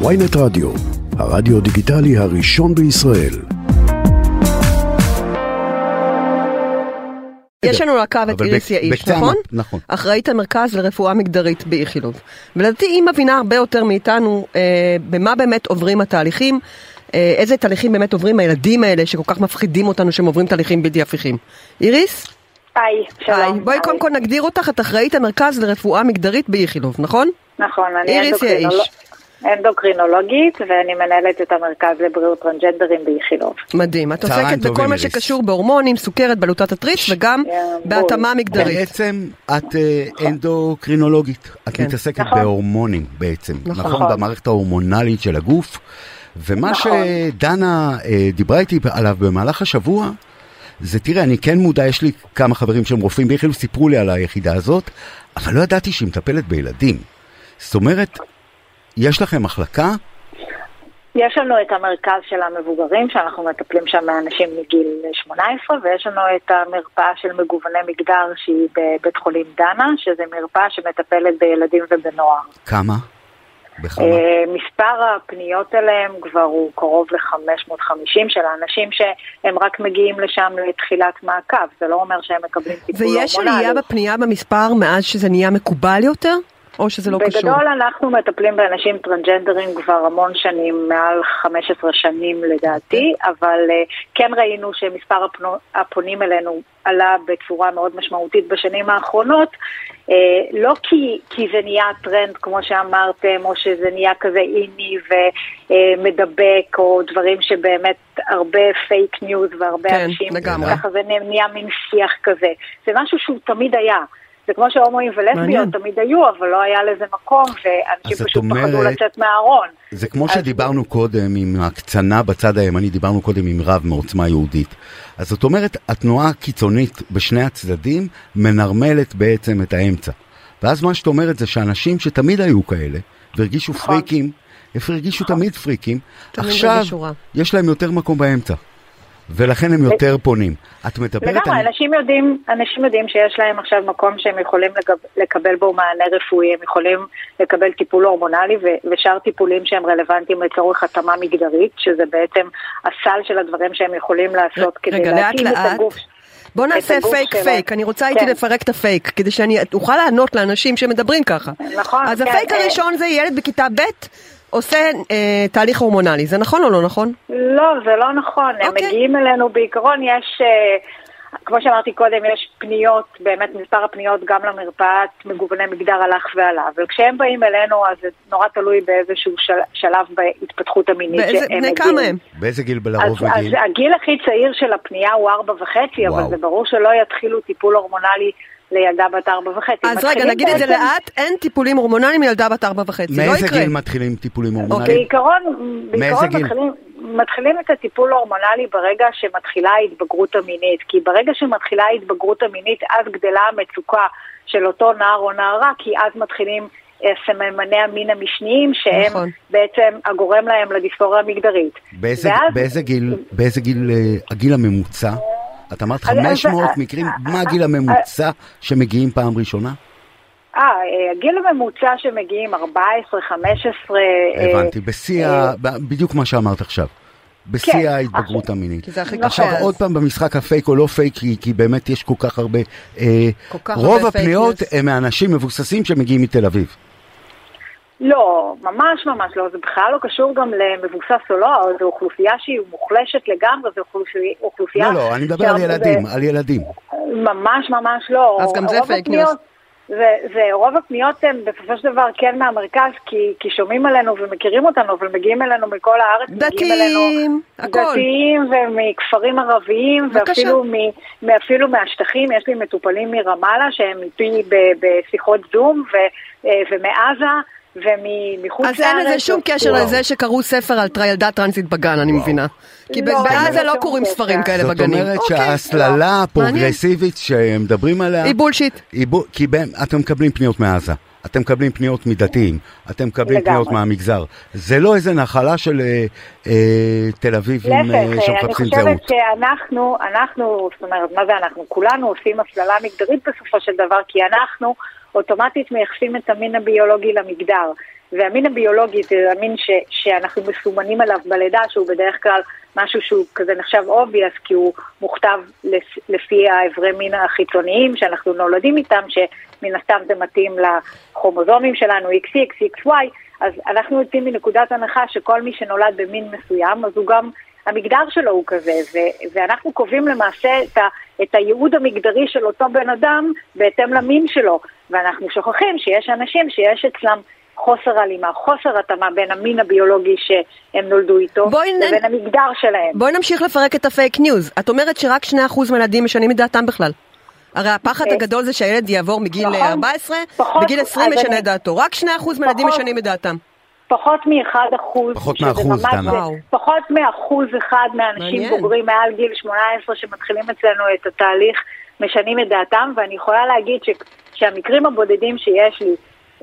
ויינט רדיו, הרדיו דיגיטלי הראשון בישראל. יש לנו על הקו את איריס בק- יעיש, נכון? נכון. אחראית המרכז לרפואה מגדרית באיכילוב. ולדעתי היא מבינה הרבה יותר מאיתנו אה, במה באמת עוברים התהליכים, אה, איזה תהליכים באמת עוברים הילדים האלה שכל כך מפחידים אותנו שהם עוברים תהליכים בלתי הפיכים. איריס? היי, שלום. היי. בואי היי. קודם כל נגדיר אותך, את אחראית המרכז לרפואה מגדרית באיכילוב, נכון? נכון, אני איריס אנדוקרינול- יעיש. אנדוקרינולוגית, ואני מנהלת את המרכז לבריאות טרנסג'נדרים באיכילוב. מדהים. את עוסקת בכל מה. שקשור בהורמונים, סוכרת, בלוטת התריס וגם בהתאמה. מגדרית. בעצם את אה, אנדוקרינולוגית, את כן. מתעסקת נכון. בהורמונים בעצם, נכון. נכון? במערכת ההורמונלית של הגוף. ומה נכון. שדנה אה, דיברה איתי עליו במהלך השבוע, זה תראה, אני כן מודע, יש לי כמה חברים שהם רופאים באיכילוב, סיפרו לי על היחידה הזאת, אבל לא ידעתי שהיא מטפלת בילדים. זאת אומרת, יש לכם מחלקה, יש לנו את המרכז של המבוגרים, שאנחנו מטפלים שם באנשים מגיל 18, ויש לנו את המרפאה של מגווני מגדר, שהיא בבית חולים דנה, שזה מרפאה שמטפלת בילדים ובנוער. כמה? בכמה? אה, מספר הפניות אליהם כבר הוא קרוב ל-550 של האנשים שהם רק מגיעים לשם לתחילת מעקב, זה לא אומר שהם מקבלים טיפול הורמונלי. ויש עלייה בפנייה במספר מאז שזה נהיה מקובל יותר? או שזה לא קשור? בגדול אנחנו מטפלים באנשים טרנסג'נדרים כבר המון שנים, מעל 15 שנים לדעתי, אבל uh, כן ראינו שמספר הפנו, הפונים אלינו עלה בצורה מאוד משמעותית בשנים האחרונות, uh, לא כי, כי זה נהיה טרנד כמו שאמרתם, או שזה נהיה כזה איני ומדבק, או דברים שבאמת הרבה fake news והרבה כן, אנשים, לגמרי. ככה זה נהיה מין שיח כזה. זה משהו שהוא תמיד היה. זה כמו שהומואים ולסביות. תמיד היו, אבל לא היה לזה מקום, ואנשים פשוט פחדו אומרת- לצאת מהארון. זה כמו אז- שדיברנו קודם עם הקצנה בצד הימני, דיברנו קודם עם רב מעוצמה יהודית. אז זאת אומרת, התנועה הקיצונית בשני הצדדים מנרמלת בעצם את האמצע. ואז מה שאת אומרת זה שאנשים שתמיד היו כאלה, והרגישו נכון. פריקים, הרגישו תמיד פריקים, תמיד עכשיו. יש להם יותר מקום באמצע. ולכן הם יותר פונים. את מדברת לגמרי, על... אנשים יודעים, אנשים יודעים שיש להם עכשיו מקום שהם יכולים לגב, לקבל בו מענה רפואי, הם יכולים לקבל טיפול הורמונלי ו- ושאר טיפולים שהם רלוונטיים לצורך התאמה מגדרית, שזה בעצם הסל של הדברים שהם יכולים לעשות כדי רגע, לאט להתאים את. הגוף. בוא נעשה פייק שלהם. פייק, אני רוצה איתי כן. לפרק את הפייק, כדי שאני אוכל לענות לאנשים שמדברים ככה. נכון, אז כן, הפייק אה. הראשון זה ילד בכיתה ב' עושה אה, תהליך הורמונלי, זה נכון או לא נכון? לא, זה לא נכון. הם אוקיי. מגיעים אלינו, בעיקרון יש, אה, כמו שאמרתי קודם, יש פניות, באמת מספר הפניות גם למרפאת מגווני מגדר הלך ועלה. אבל כשהם באים אלינו, אז זה נורא תלוי באיזשהו של, שלב בהתפתחות המינית באיזה, שהם בני מגיעים. כמה הם? באיזה גיל אז, לרוב אז מגיעים? הגיל הכי צעיר של הפנייה הוא ארבע וחצי, אבל וואו. זה ברור שלא יתחילו טיפול הורמונלי לילדה בת ארבע וחצי. אז רגע, נגיד את זה בעצם- לאט, אין טיפולים הורמונליים לילדה בת ארבע וחצי, לא מאיזה יקרה. גיל מתחילים טיפולים אוקיי. הורמונליים? בעיקרון, בעיקרון? מתחילים, מתחילים את הטיפול ההורמונלי ברגע שמתחילה ההתבגרות המינית, כי ברגע שמתחילה ההתבגרות המינית אז גדלה המצוקה של אותו נער או נערה, כי אז מתחילים אה, סממני המין המשניים שהם נכון. בעצם הגורם להם לדיספוריה המגדרית. באיזה, ואז- באיזה גיל, באיזה גיל, אה, הגיל הממוצע? את אמרת אז- אז- 500 אז- מקרים, אז- מה הגיל הממוצע שמגיעים פעם ראשונה? אה, אה, הגיל הממוצע שמגיעים 14, 15... אה, הבנתי, בשיא, אה, בדיוק מה שאמרת עכשיו. בשיא כן, ההתבגרות עכשיו- המינית. כי זה הכי עכשיו קשה. עוד פעם במשחק הפייק או לא פייק, כי, כי באמת יש כל כך הרבה... אה, כל כך רוב הרבה הפניות ניוז. הם מאנשים מבוססים שמגיעים מתל אביב. לא, ממש ממש לא, זה בכלל לא קשור גם למבוסס או לא, זו אוכלוסייה שהיא מוחלשת לגמרי, זו אוכלוסייה... לא, לא, אני מדבר על ילדים, על ילדים. ממש ממש לא. אז גם זה fake news. זה, זה, רוב הפניות הן בסופו של דבר כן מהמרכז, כי, כי שומעים עלינו ומכירים אותנו, אבל מגיעים אלינו מכל הארץ. מגיעים אלינו דתיים, הכל. דתיים ומכפרים ערביים, בבקשה. ואפילו מ, מאפילו מהשטחים. יש לי מטופלים מרמאללה שהם איתי בשיחות זום, ו, אה, ומעזה. ומחוץ לארץ. אז אין לזה שום קשר וואו. לזה שקראו ספר על ילדה טרנסית בגן, אני מבינה. כי לא, בעזה לא קוראים קשר. ספרים כאלה זאת בגנים. אומרת אוקיי. שההסללה הפרוגרסיבית שמדברים עליה, היא בולשיט. כי אתם מקבלים פניות מעזה. אתם מקבלים פניות מדתיים, אתם מקבלים לגמרי. פניות מהמגזר. זה לא איזה נחלה של אה, אה, תל אביבים אה, להפך, אני שמחפשים חושבת זהות. שאנחנו, אנחנו, זאת אומרת, מה זה אנחנו? כולנו עושים הפללה מגדרית בסופו של דבר, כי אנחנו אוטומטית מייחסים את המין הביולוגי למגדר. והמין הביולוגי זה המין ש, שאנחנו מסומנים עליו בלידה, שהוא בדרך כלל משהו שהוא כזה נחשב obvious, כי הוא מוכתב לפי האיברי מין החיצוניים שאנחנו נולדים איתם, שמן הסתם זה מתאים לכרומוזומים שלנו, XX, XY, אז אנחנו יוצאים מנקודת הנחה שכל מי שנולד במין מסוים, אז הוא גם, המגדר שלו הוא כזה, ו- ואנחנו קובעים למעשה את, ה- את הייעוד המגדרי של אותו בן אדם בהתאם למין שלו, ואנחנו שוכחים שיש אנשים שיש אצלם חוסר הלימה, חוסר התאמה בין המין הביולוגי שהם נולדו איתו לבין נ... המגדר שלהם. בואי נמשיך לפרק את ה fake news. את אומרת שרק 2% מהילדים משנים את דעתם בכלל. הרי הפחד אה, הגדול זה שהילד יעבור מגיל נכון, 14, בגיל 20 משנה את דעתו. רק 2% מהילדים משנים את דעתם. פחות מ-1 אחוז. פחות מאחוז, דנה. פחות מאחוז אחד מהאנשים בוגרים מעל גיל 18 שמתחילים אצלנו את התהליך משנים את דעתם, ואני יכולה להגיד ש, שהמקרים הבודדים שיש לי,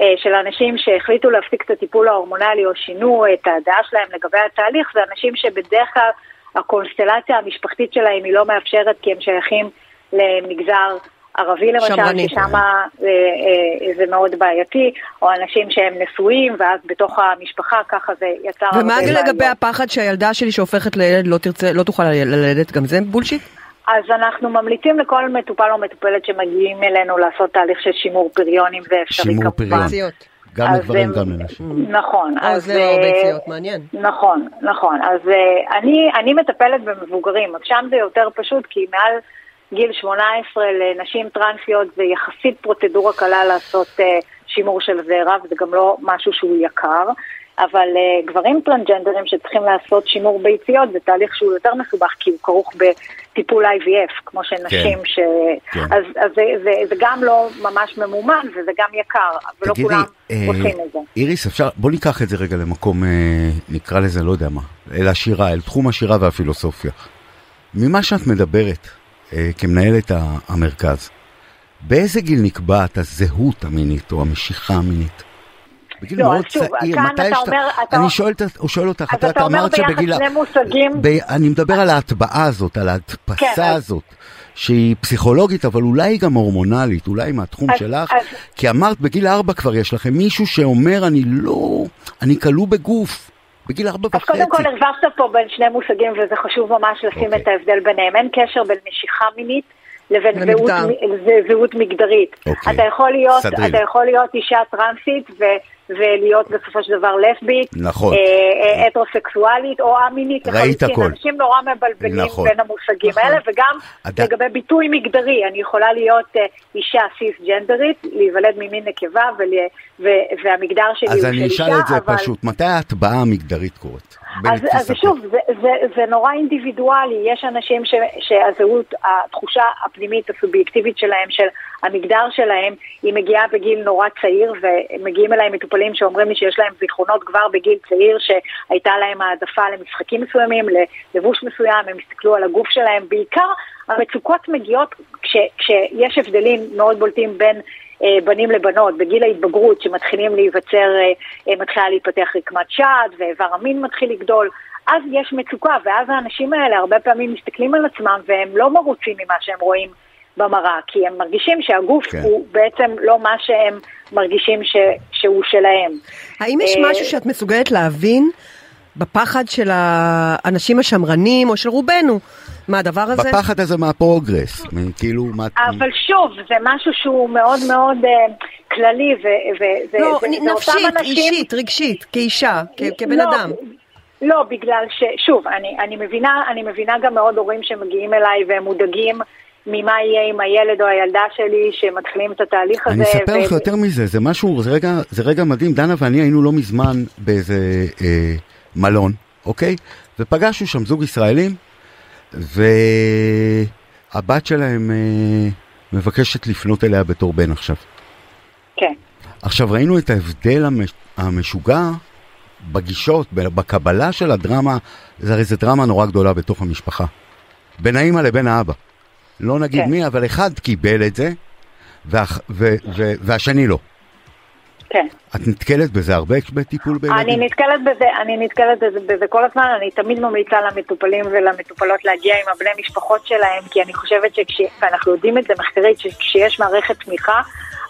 אה, של אנשים שהחליטו להפסיק את הטיפול ההורמונלי או שינו את הדעה שלהם לגבי התהליך, זה אנשים שבדרך כלל הקונסטלציה המשפחתית שלהם היא לא מאפשרת כי הם שייכים למגזר ערבי למשל, ששם אה, אה, זה מאוד בעייתי, או אנשים שהם נשואים, ואז בתוך המשפחה ככה זה יצר... ומה לגבי הפחד שהילדה שלי שהופכת לילד לא תרצה, לא תוכל ללדת, גם זה בולשיט? אז אנחנו ממליצים לכל מטופל או מטופלת שמגיעים אלינו לעשות תהליך של שימור פריון, אם זה אפשרי כמובן. שימור פריון. גם לגברים, גם לנשים. נכון. אז זה לא ביציות, מעניין. נכון, נכון. אז אני, אני מטפלת במבוגרים, אז שם זה יותר פשוט, כי מעל גיל 18 לנשים טרנסיות זה יחסית פרוצדורה קלה לעשות uh, שימור של זרע, וזה גם לא משהו שהוא יקר. אבל uh, גברים טרנסג'נדרים שצריכים לעשות שימור ביציות זה תהליך שהוא יותר מסובך כי הוא כרוך בטיפול IVF, כמו שנשים כן, ש... כן. אז, אז זה, זה, זה גם לא ממש ממומן וזה גם יקר, ולא תגידי, כולם אה, עושים את זה. איריס, אפשר, בוא ניקח את זה רגע למקום, אה, נקרא לזה, לא יודע מה, אל השירה, אל תחום השירה והפילוסופיה. ממה שאת מדברת כמנהלת המרכז, באיזה גיל נקבעת הזהות המינית או המשיכה המינית? בגיל לא, מאוד צעיר, מתי יש... אני שואל, הוא שואל אותך, אתה אמרת שבגיל... אז אתה אומר ביחס שני מושגים... אני מדבר על ההטבעה הזאת, על ההדפסה כן, הזאת. שהיא פסיכולוגית, אבל אולי היא גם הורמונלית, אולי מהתחום אז, שלך, אז... כי אמרת בגיל ארבע כבר יש לכם מישהו שאומר אני לא, אני כלוא בגוף. בגיל ארבע וחצי. אז קודם כל הרווחת פה בין שני מושגים וזה חשוב ממש לשים okay. אוקיי. את ההבדל ביניהם. אין קשר בין משיכה מינית לבין זהות, זהות מגדרית. Okay. אוקיי. אתה, יכול להיות, אתה יכול להיות אישה טרנסית ו... ולהיות בסופו של דבר לסבית, נכון, אה, אה, הטרוסקסואלית או א-מינית. ראית הכל. אנשים נורא מבלבלים נכון. בין המושגים נכון. האלה, וגם הד... לגבי ביטוי מגדרי, אני יכולה להיות אה, אישה סיס-ג'נדרית, להיוולד ממין נקבה, ול... ו... והמגדר שלי הוא של אישה, אז אני אשאל את זה אבל... פשוט, מתי ההטבעה המגדרית קורית? אז, אז שוב, זה, זה, זה נורא אינדיבידואלי, יש אנשים ש, שהזהות, התחושה הפנימית הסובייקטיבית שלהם, של המגדר שלהם, היא מגיעה בגיל נורא צעיר, ומגיעים אליי מטופלים שאומרים לי שיש להם זיכרונות כבר בגיל צעיר, שהייתה להם העדפה למשחקים מסוימים, ללבוש מסוים, הם הסתכלו על הגוף שלהם, בעיקר המצוקות מגיעות כש, כשיש הבדלים מאוד בולטים בין אה, בנים לבנות. בגיל ההתבגרות שמתחילים להיווצר, אה, אה, מתחילה להתפתח רקמת שד ואיבר המין מתחיל לגדול, אז יש מצוקה, ואז האנשים האלה הרבה פעמים מסתכלים על עצמם והם לא מרוצים ממה שהם רואים במראה, כי הם מרגישים שהגוף כן. הוא בעצם לא מה שהם מרגישים ש, שהוא שלהם. האם יש משהו שאת מסוגלת להבין בפחד של האנשים השמרנים או של רובנו? מהדבר הזה? בפחד הזה מהפרוגרס, כאילו... מה... אבל שוב, זה משהו שהוא מאוד מאוד uh, כללי, וזה לא, זה, זה נפשית, אנשים... אישית, רגשית, כאישה, כבן לא, אדם. לא, בגלל ששוב, אני, אני, מבינה, אני מבינה גם מאוד הורים שמגיעים אליי והם מודאגים ממה יהיה עם הילד או הילדה שלי שמתחילים את התהליך הזה. אני אספר לך ו... יותר מזה, זה משהו, זה רגע, זה רגע מדהים, דנה ואני היינו לא מזמן באיזה אה, מלון, אוקיי? ופגשנו שם זוג ישראלים והבת שלהם אה, מבקשת לפנות אליה בתור בן עכשיו. כן. עכשיו ראינו את ההבדל המש... המשוגע בגישות, בקבלה של הדרמה, זה הרי זו דרמה נורא גדולה בתוך המשפחה. בין האימא לבין האבא. לא נגיד כן. מי, אבל אחד קיבל את זה, וה... ו... ו... והשני לא. כן. את נתקלת בזה הרבה בטיפול בילדים? אני נתקלת בזה, אני נתקלת בזה, בזה כל הזמן, אני תמיד ממליצה למטופלים ולמטופלות להגיע עם הבני משפחות שלהם, כי אני חושבת שכש... ואנחנו יודעים את זה מחקרית, שכשיש מערכת תמיכה,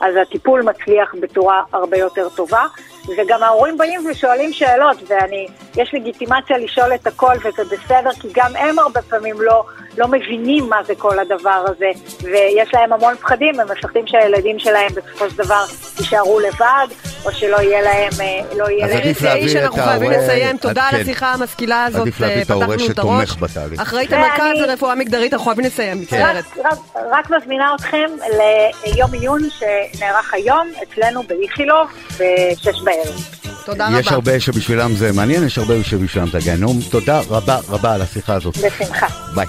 אז הטיפול מצליח בצורה הרבה יותר טובה. וגם ההורים באים ושואלים שאלות, ואני, יש לגיטימציה לשאול את הכל וזה בסדר, כי גם הם הרבה פעמים לא, לא מבינים מה זה כל הדבר הזה, ויש להם המון פחדים, הם מפחדים שהילדים שלהם בסופו של דבר יישארו לבד, או שלא יהיה להם, אה, לא יהיה להם... עדיף להביא את שאנחנו חייבים ההורה- לסיים, תודה על כן. השיחה המשכילה הזאת, עדיף להביא אה, את ההורה. שתומך בתהליך. אחראית ואני- המרכז לרפואה מגדרית, אנחנו חייבים לסיים, מצטערת. רק, רק, רק מזמינה אתכם ליום עיון שנערך היום אצלנו באיכילוב בשש בערב. תודה יש רבה. הרבה שבשבילם זה מעניין, יש הרבה שבשבילם זה גיהנום. תודה רבה רבה על השיחה הזאת. בשמחה. ביי.